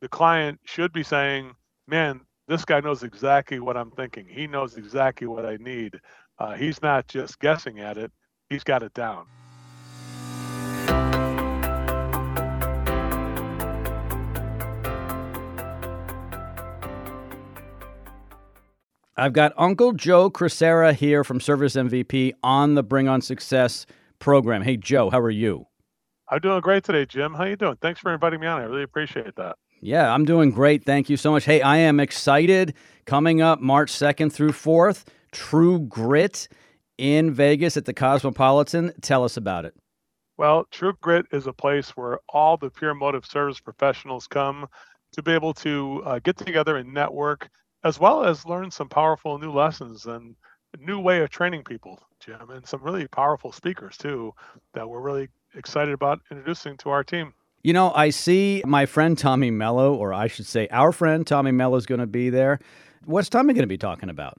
the client should be saying, man, this guy knows exactly what I'm thinking. He knows exactly what I need. Uh, he's not just guessing at it, he's got it down. I've got Uncle Joe Crisara here from Service MVP on the Bring on Success program. Hey, Joe, how are you? I'm doing great today, Jim. How are you doing? Thanks for inviting me on. I really appreciate that. Yeah, I'm doing great. Thank you so much. Hey, I am excited. Coming up March 2nd through 4th, True Grit in Vegas at the Cosmopolitan. Tell us about it. Well, True Grit is a place where all the Pure Motive service professionals come to be able to uh, get together and network as well as learn some powerful new lessons and a new way of training people, Jim, and some really powerful speakers too that we're really excited about introducing to our team. You know, I see my friend Tommy Mello, or I should say our friend Tommy Mello is going to be there. What's Tommy going to be talking about?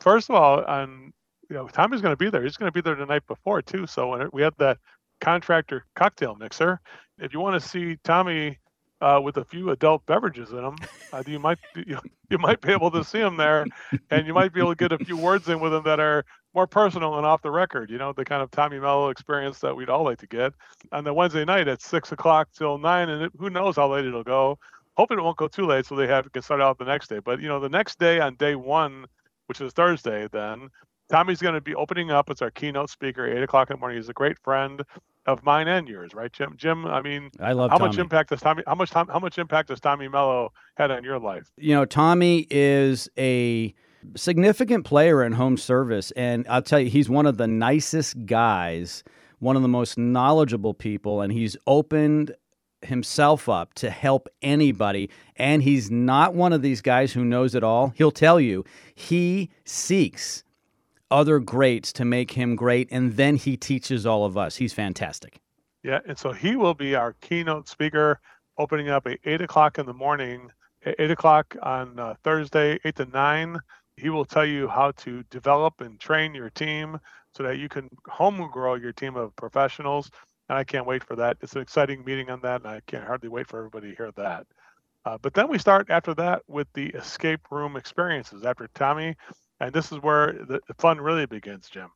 First of all, on you know, Tommy's going to be there. He's going to be there the night before too. So when we had that contractor cocktail mixer, if you want to see Tommy uh, with a few adult beverages in them, uh, you might you, you might be able to see him there, and you might be able to get a few words in with him that are more personal and off the record. You know, the kind of Tommy Mello experience that we'd all like to get on the Wednesday night at six o'clock till nine, and who knows how late it'll go. Hoping it won't go too late, so they have to get started out the next day. But you know, the next day on day one, which is Thursday, then Tommy's going to be opening up as our keynote speaker, eight o'clock in the morning. He's a great friend of mine and yours, right, Jim? Jim, I mean, I love how Tommy. much impact does Tommy? How much time? How much impact does Tommy Mello had on your life? You know, Tommy is a significant player in home service, and I'll tell you, he's one of the nicest guys, one of the most knowledgeable people, and he's opened himself up to help anybody. And he's not one of these guys who knows it all. He'll tell you he seeks other greats to make him great, and then he teaches all of us. He's fantastic. Yeah, and so he will be our keynote speaker, opening up at eight o'clock in the morning, eight o'clock on uh, Thursday, eight to nine. He will tell you how to develop and train your team so that you can home grow your team of professionals. And I can't wait for that. It's an exciting meeting on that, and I can't hardly wait for everybody to hear that. Uh, but then we start after that with the escape room experiences. After Tommy and this is where the, the fun really begins, Jim.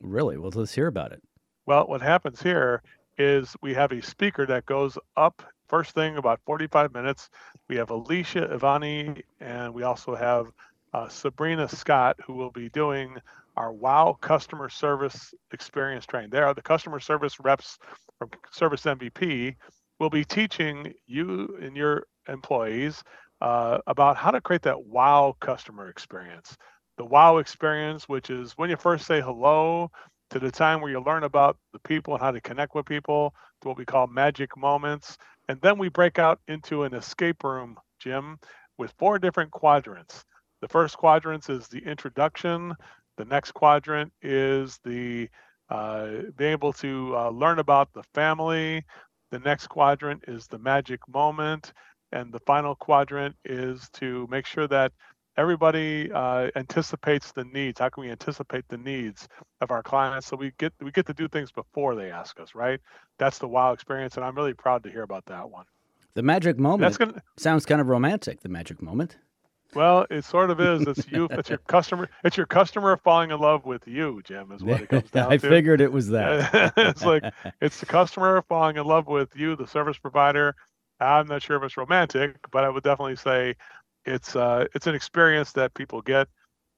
Really? Well, let's hear about it. Well, what happens here is we have a speaker that goes up first thing about 45 minutes. We have Alicia Ivani, and we also have uh, Sabrina Scott, who will be doing our WOW customer service experience training. There the customer service reps from Service MVP. Will be teaching you and your employees uh, about how to create that WOW customer experience the wow experience, which is when you first say hello to the time where you learn about the people and how to connect with people to what we call magic moments. And then we break out into an escape room, Jim, with four different quadrants. The first quadrant is the introduction. The next quadrant is the uh, being able to uh, learn about the family. The next quadrant is the magic moment. And the final quadrant is to make sure that everybody uh, anticipates the needs. How can we anticipate the needs of our clients so we get we get to do things before they ask us, right? That's the wow experience, and I'm really proud to hear about that one. The magic moment. That's gonna, sounds kind of romantic. The magic moment. Well, it sort of is. It's you. It's your customer. It's your customer falling in love with you, Jim. Is what it comes down I to. I figured it was that. it's like it's the customer falling in love with you, the service provider. I'm not sure if it's romantic, but I would definitely say it's uh, it's an experience that people get,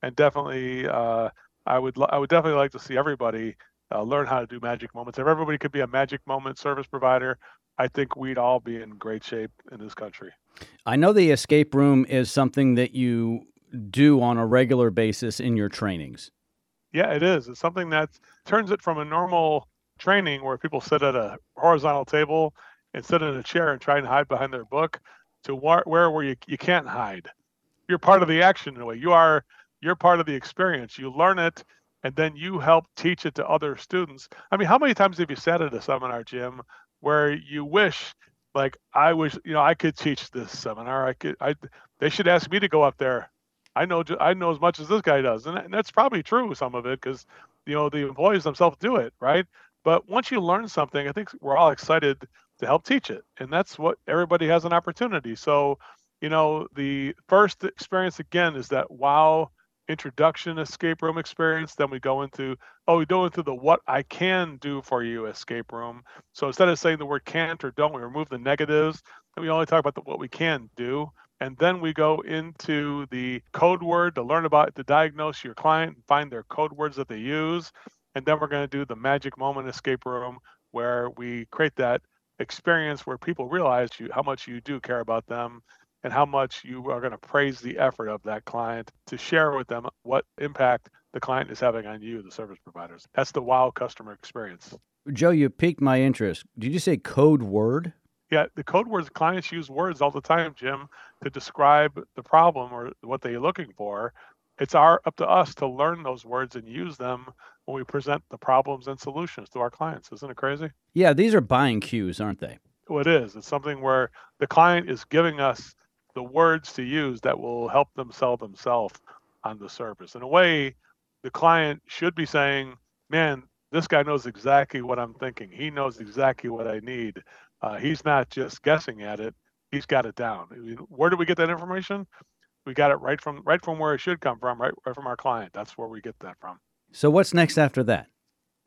and definitely uh, I would I would definitely like to see everybody uh, learn how to do magic moments. If everybody could be a magic moment service provider, I think we'd all be in great shape in this country. I know the escape room is something that you do on a regular basis in your trainings. Yeah, it is. It's something that turns it from a normal training where people sit at a horizontal table and sit in a chair and try and hide behind their book to where, where you, you can't hide. You're part of the action in a way. You are you're part of the experience. You learn it and then you help teach it to other students. I mean, how many times have you sat at a seminar, Jim, where you wish like I wish, you know, I could teach this seminar. I could I they should ask me to go up there. I know I know as much as this guy does. And, and that's probably true some of it cuz you know, the employees themselves do it, right? But once you learn something, I think we're all excited to help teach it. And that's what everybody has an opportunity. So, you know, the first experience again is that wow introduction escape room experience. Then we go into, oh, we go into the what I can do for you escape room. So instead of saying the word can't or don't, we remove the negatives and we only talk about the, what we can do. And then we go into the code word to learn about, to diagnose your client and find their code words that they use. And then we're going to do the magic moment escape room where we create that experience where people realize you how much you do care about them and how much you are going to praise the effort of that client to share with them what impact the client is having on you, the service providers. That's the wow customer experience. Joe, you piqued my interest. Did you say code word? Yeah, the code words clients use words all the time, Jim, to describe the problem or what they're looking for. It's our up to us to learn those words and use them when we present the problems and solutions to our clients. Isn't it crazy? Yeah, these are buying cues, aren't they? Well, it is. It's something where the client is giving us the words to use that will help them sell themselves on the service. In a way, the client should be saying, man, this guy knows exactly what I'm thinking. He knows exactly what I need. Uh, he's not just guessing at it. He's got it down. Where do we get that information? We got it right from right from where it should come from, right, right from our client. That's where we get that from. So what's next after that?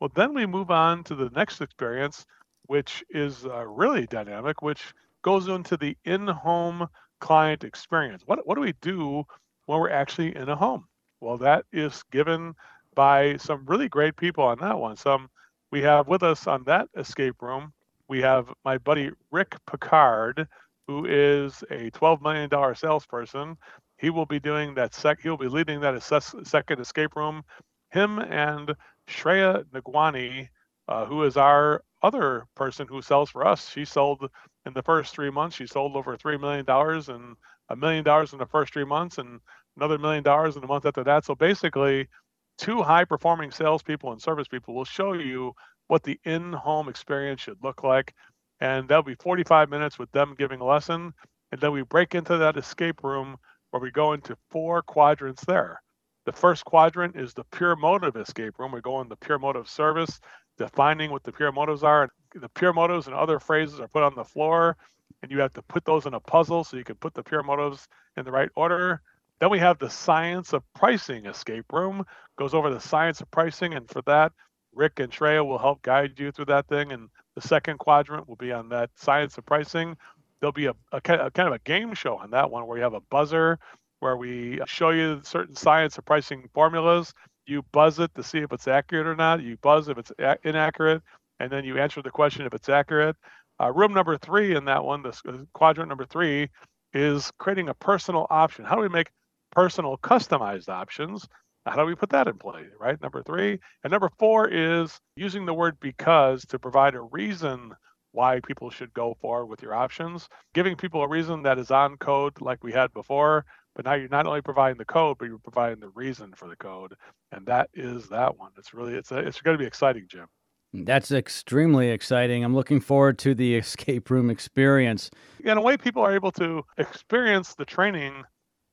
Well, then we move on to the next experience, which is uh, really dynamic, which goes into the in-home client experience. What, what do we do when we're actually in a home? Well, that is given by some really great people on that one. Some we have with us on that escape room. We have my buddy Rick Picard, who is a $12 million salesperson. He will be doing that sec. He'll be leading that assess- second escape room. Him and Shreya Nagwani, uh, who is our other person who sells for us. She sold in the first three months. She sold over three million dollars and a million dollars in the first three months, and another million dollars in the month after that. So basically, two high-performing salespeople and service people will show you what the in-home experience should look like, and that'll be 45 minutes with them giving a lesson, and then we break into that escape room where we go into four quadrants there. The first quadrant is the pure motive escape room. We go in the pure motive service defining what the pure motives are. The pure motives and other phrases are put on the floor, and you have to put those in a puzzle so you can put the pure motives in the right order. Then we have the science of pricing escape room, goes over the science of pricing, and for that, Rick and Shreya will help guide you through that thing. And the second quadrant will be on that science of pricing. There'll be a, a, a kind of a game show on that one where you have a buzzer where we show you certain science of pricing formulas you buzz it to see if it's accurate or not. You buzz if it's a- inaccurate, and then you answer the question if it's accurate. Uh, room number three in that one, this quadrant number three, is creating a personal option. How do we make personal customized options? How do we put that in play, right? Number three. And number four is using the word because to provide a reason why people should go forward with your options, giving people a reason that is on code like we had before, but now you're not only providing the code, but you're providing the reason for the code, and that is that one. It's really it's a, it's going to be exciting, Jim. That's extremely exciting. I'm looking forward to the escape room experience. In a way, people are able to experience the training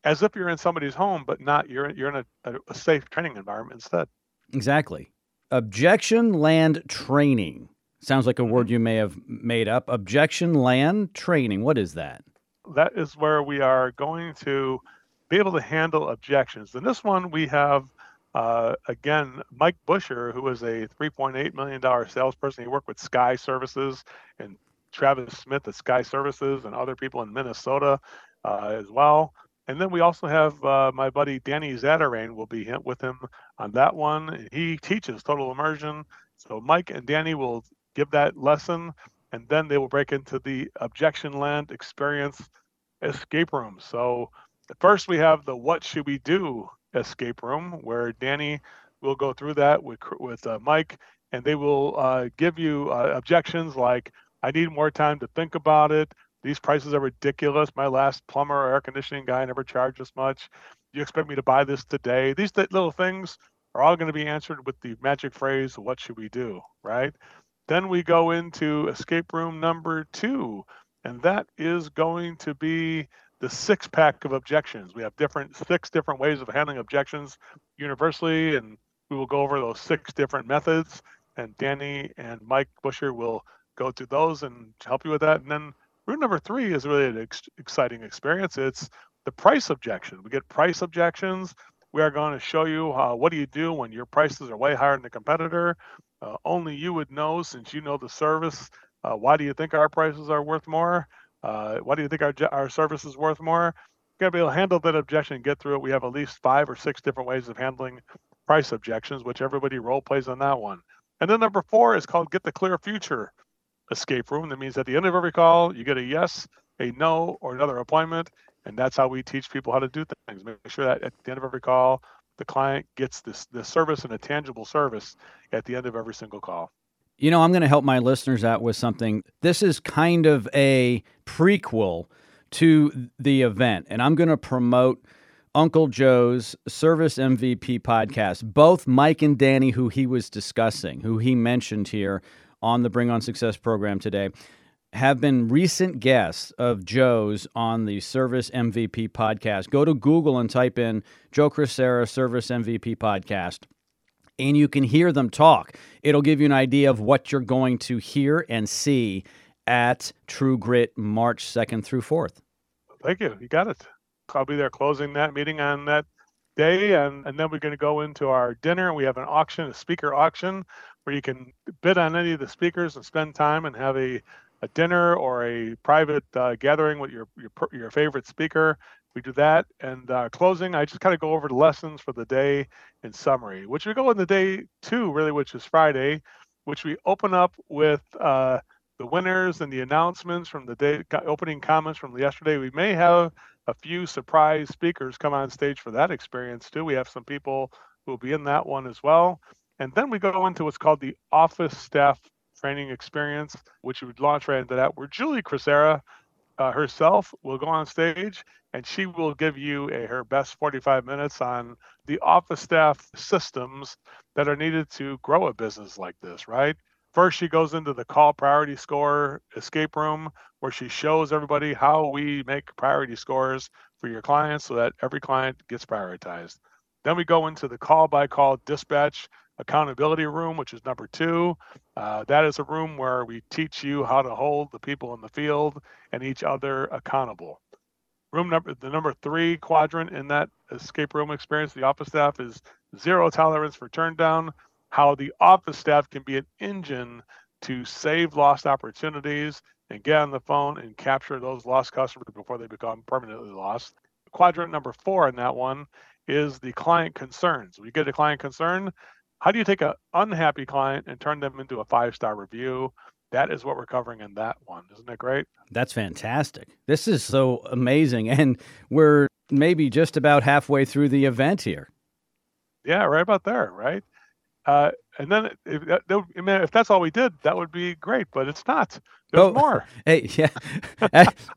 as if you're in somebody's home, but not you're you're in a, a safe training environment instead. Exactly. Objection land training sounds like a word mm-hmm. you may have made up. Objection land training. What is that? That is where we are going to be able to handle objections. In this one, we have uh, again Mike Busher, who is a 3.8 million dollar salesperson. He worked with Sky Services and Travis Smith at Sky Services and other people in Minnesota uh, as well. And then we also have uh, my buddy Danny Zatarain will be with him on that one. He teaches total immersion. So Mike and Danny will give that lesson, and then they will break into the objection land experience escape room. So First, we have the what should we do escape room, where Danny will go through that with with uh, Mike, and they will uh, give you uh, objections like, "I need more time to think about it. These prices are ridiculous. My last plumber or air conditioning guy never charged this much. You expect me to buy this today?" These th- little things are all going to be answered with the magic phrase, "What should we do?" Right? Then we go into escape room number two, and that is going to be the six pack of objections. We have different six different ways of handling objections universally, and we will go over those six different methods. And Danny and Mike Busher will go through those and help you with that. And then room number three is really an ex- exciting experience. It's the price objection. We get price objections. We are going to show you uh, what do you do when your prices are way higher than the competitor. Uh, only you would know since you know the service. Uh, why do you think our prices are worth more? Uh, why do you think our, our service is worth more? You got to be able to handle that objection and get through it. We have at least five or six different ways of handling price objections, which everybody role plays on that one. And then number four is called Get the Clear Future escape room. That means at the end of every call, you get a yes, a no, or another appointment. And that's how we teach people how to do things. Make sure that at the end of every call, the client gets this the service and a tangible service at the end of every single call. You know, I'm going to help my listeners out with something. This is kind of a prequel to the event, and I'm going to promote Uncle Joe's Service MVP podcast. Both Mike and Danny, who he was discussing, who he mentioned here on the Bring On Success program today, have been recent guests of Joe's on the Service MVP podcast. Go to Google and type in Joe Crisara Service MVP podcast, and you can hear them talk. It'll give you an idea of what you're going to hear and see at True Grit March 2nd through 4th. Thank you. You got it. I'll be there closing that meeting on that day. And, and then we're going to go into our dinner. We have an auction, a speaker auction, where you can bid on any of the speakers and spend time and have a, a dinner or a private uh, gathering with your, your, your favorite speaker. We do that. And uh, closing, I just kind of go over the lessons for the day in summary, which we go in the day two, really, which is Friday, which we open up with uh, the winners and the announcements from the day opening comments from yesterday. We may have a few surprise speakers come on stage for that experience too. We have some people who will be in that one as well. And then we go into what's called the office staff training experience, which would launch right into that, where Julie Crisara uh, herself will go on stage and she will give you a, her best 45 minutes on the office staff systems that are needed to grow a business like this, right? First, she goes into the call priority score escape room where she shows everybody how we make priority scores for your clients so that every client gets prioritized. Then we go into the call by call dispatch accountability room, which is number two. Uh, that is a room where we teach you how to hold the people in the field and each other accountable. Room number the number three quadrant in that escape room experience, the office staff is zero tolerance for turn down how the office staff can be an engine to save lost opportunities and get on the phone and capture those lost customers before they become permanently lost. Quadrant number four in that one is the client concerns. We get a client concern. How do you take an unhappy client and turn them into a five star review? That is what we're covering in that one. Isn't that great? That's fantastic. This is so amazing. And we're maybe just about halfway through the event here. Yeah, right about there, right? Uh, and then if, if that's all we did, that would be great, but it's not. There's oh, more. Hey, yeah.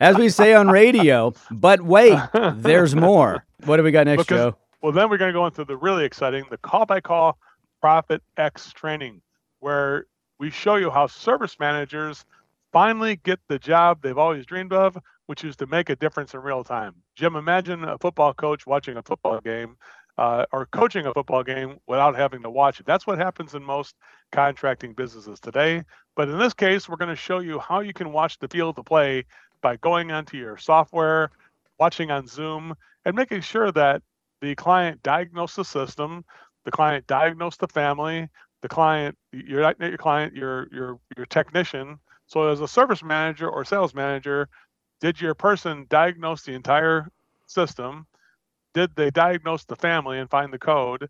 As we say on radio, but wait, there's more. What do we got next, because, Joe? Well, then we're going to go into the really exciting, the call by call Profit X training, where we show you how service managers finally get the job they've always dreamed of, which is to make a difference in real time. Jim, imagine a football coach watching a football game uh, or coaching a football game without having to watch it. That's what happens in most contracting businesses today. But in this case, we're going to show you how you can watch the field to play by going onto your software, watching on Zoom, and making sure that the client diagnosed the system, the client diagnosed the family, the client, you're not your client, your your your technician. So as a service manager or sales manager, did your person diagnose the entire system? Did they diagnose the family and find the code?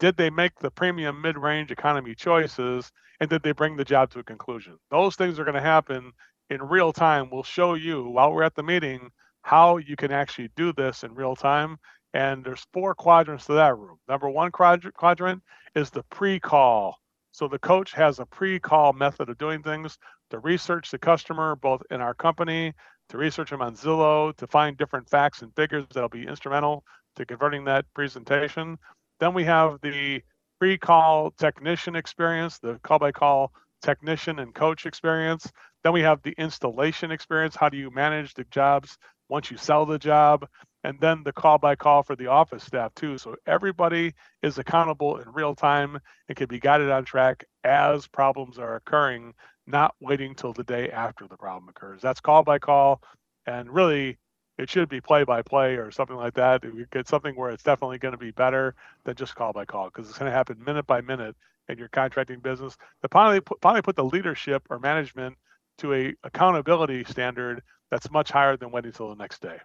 Did they make the premium mid range economy choices? And did they bring the job to a conclusion? Those things are going to happen in real time. We'll show you while we're at the meeting how you can actually do this in real time. And there's four quadrants to that room. Number one quadrant is the pre call. So the coach has a pre call method of doing things to research the customer, both in our company to research them on Zillow, to find different facts and figures that'll be instrumental to converting that presentation. Then we have the pre-call technician experience, the call-by-call technician and coach experience. Then we have the installation experience. How do you manage the jobs once you sell the job? And then the call by call for the office staff too. So everybody is accountable in real time and can be guided on track as problems are occurring not waiting till the day after the problem occurs. That's call by call, and really it should be play by play or something like that. Get something where it's definitely going to be better than just call by call because it's going to happen minute by minute in your contracting business. To finally put, finally put the leadership or management to a accountability standard that's much higher than waiting till the next day.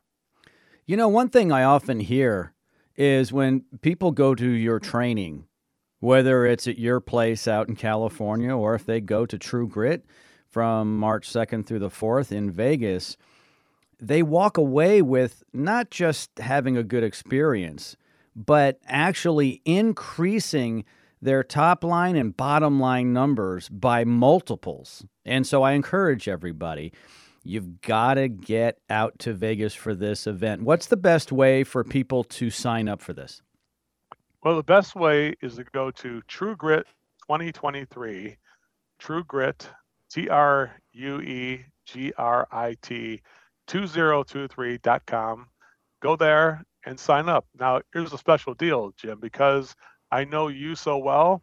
You know, one thing I often hear is when people go to your training, whether it's at your place out in California or if they go to True Grit from March 2nd through the 4th in Vegas, they walk away with not just having a good experience, but actually increasing their top line and bottom line numbers by multiples. And so I encourage everybody you've got to get out to Vegas for this event. What's the best way for people to sign up for this? Well, the best way is to go to True Grit 2023, True Grit, T R U E G R I T 2023.com. Go there and sign up. Now, here's a special deal, Jim, because I know you so well.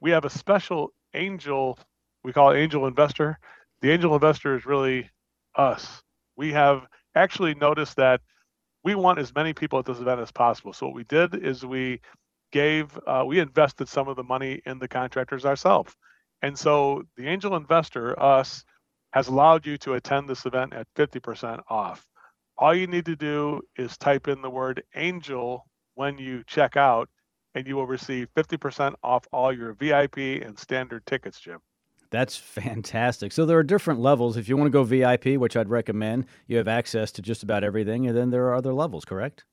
We have a special angel, we call it angel investor. The angel investor is really us. We have actually noticed that we want as many people at this event as possible. So what we did is we gave, uh, we invested some of the money in the contractors ourselves. And so the angel investor, us, has allowed you to attend this event at 50% off. All you need to do is type in the word angel when you check out, and you will receive 50% off all your VIP and standard tickets, Jim. That's fantastic. So there are different levels. If you want to go VIP, which I'd recommend, you have access to just about everything, and then there are other levels, correct?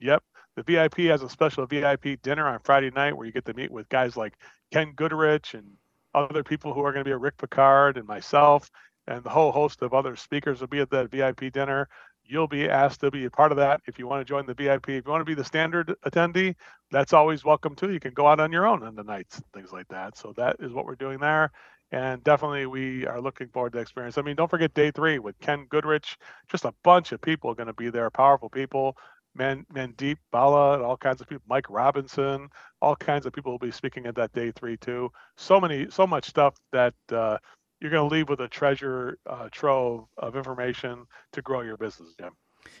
Yep. The VIP has a special VIP dinner on Friday night where you get to meet with guys like Ken Goodrich and other people who are going to be a Rick Picard and myself and the whole host of other speakers will be at that VIP dinner. You'll be asked to be a part of that if you want to join the VIP. If you want to be the standard attendee, that's always welcome too. You can go out on your own on the nights, and things like that. So that is what we're doing there. And definitely we are looking forward to the experience. I mean, don't forget day three with Ken Goodrich, just a bunch of people going to be there, powerful people. Man, Mandeep Bala, all kinds of people, Mike Robinson, all kinds of people will be speaking at that day three too. So many, so much stuff that uh, you're going to leave with a treasure uh, trove of information to grow your business, Jim.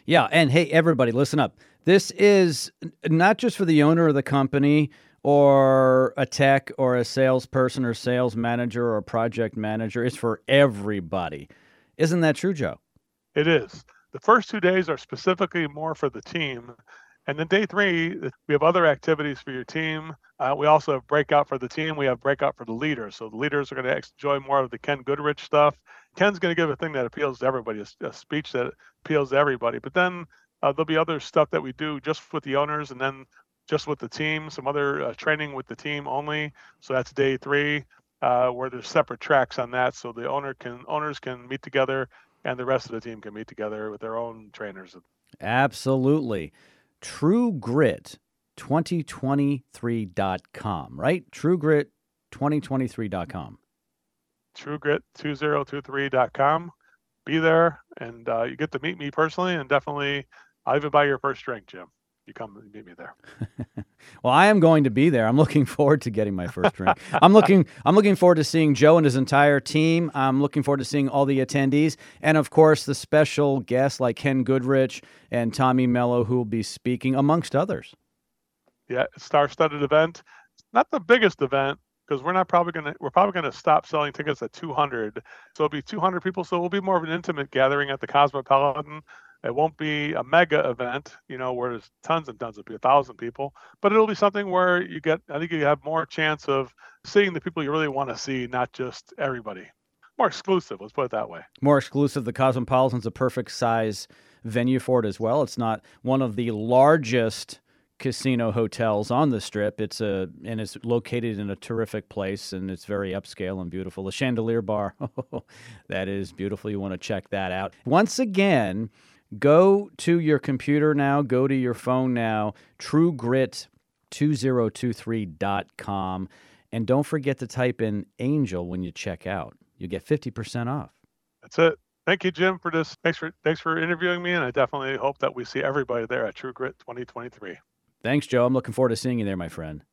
Yeah, and hey, everybody, listen up. This is not just for the owner of the company or a tech or a salesperson or sales manager or project manager. It's for everybody. Isn't that true, Joe? It is. The first two days are specifically more for the team and then day three, we have other activities for your team. Uh, we also have breakout for the team. We have breakout for the leaders. So the leaders are going to enjoy more of the Ken Goodrich stuff. Ken's going to give a thing that appeals to everybody, a, a speech that appeals to everybody. But then uh, there'll be other stuff that we do just with the owners and then just with the team, some other uh, training with the team only. So that's day three, uh, where there's separate tracks on that. So the owner can owners can meet together and the rest of the team can meet together with their own trainers. Absolutely. TrueGrit2023.com, right? TrueGrit2023.com. TrueGrit2023.com. Be there, and uh, you get to meet me personally, and definitely, I'll even buy your first drink, Jim. You come and meet me there. well, I am going to be there. I'm looking forward to getting my first drink. I'm looking I'm looking forward to seeing Joe and his entire team. I'm looking forward to seeing all the attendees and of course the special guests like Ken Goodrich and Tommy Mello who will be speaking amongst others. Yeah, star-studded event. Not the biggest event because we're not probably going to we're probably going to stop selling tickets at 200. So it'll be 200 people so it'll be more of an intimate gathering at the Cosmopolitan it won't be a mega event, you know, where there's tons and tons of people, a thousand people, but it'll be something where you get, I think you have more chance of seeing the people you really want to see, not just everybody. More exclusive, let's put it that way. More exclusive. The Cosmopolitan's a perfect size venue for it as well. It's not one of the largest casino hotels on the strip. It's a and it's located in a terrific place and it's very upscale and beautiful. The Chandelier Bar, oh, that is beautiful. You want to check that out. Once again, Go to your computer now, go to your phone now, truegrit2023.com, and don't forget to type in angel when you check out. You get 50% off. That's it. Thank you, Jim, for this. Thanks for thanks for interviewing me, and I definitely hope that we see everybody there at True Grit 2023. Thanks, Joe. I'm looking forward to seeing you there, my friend.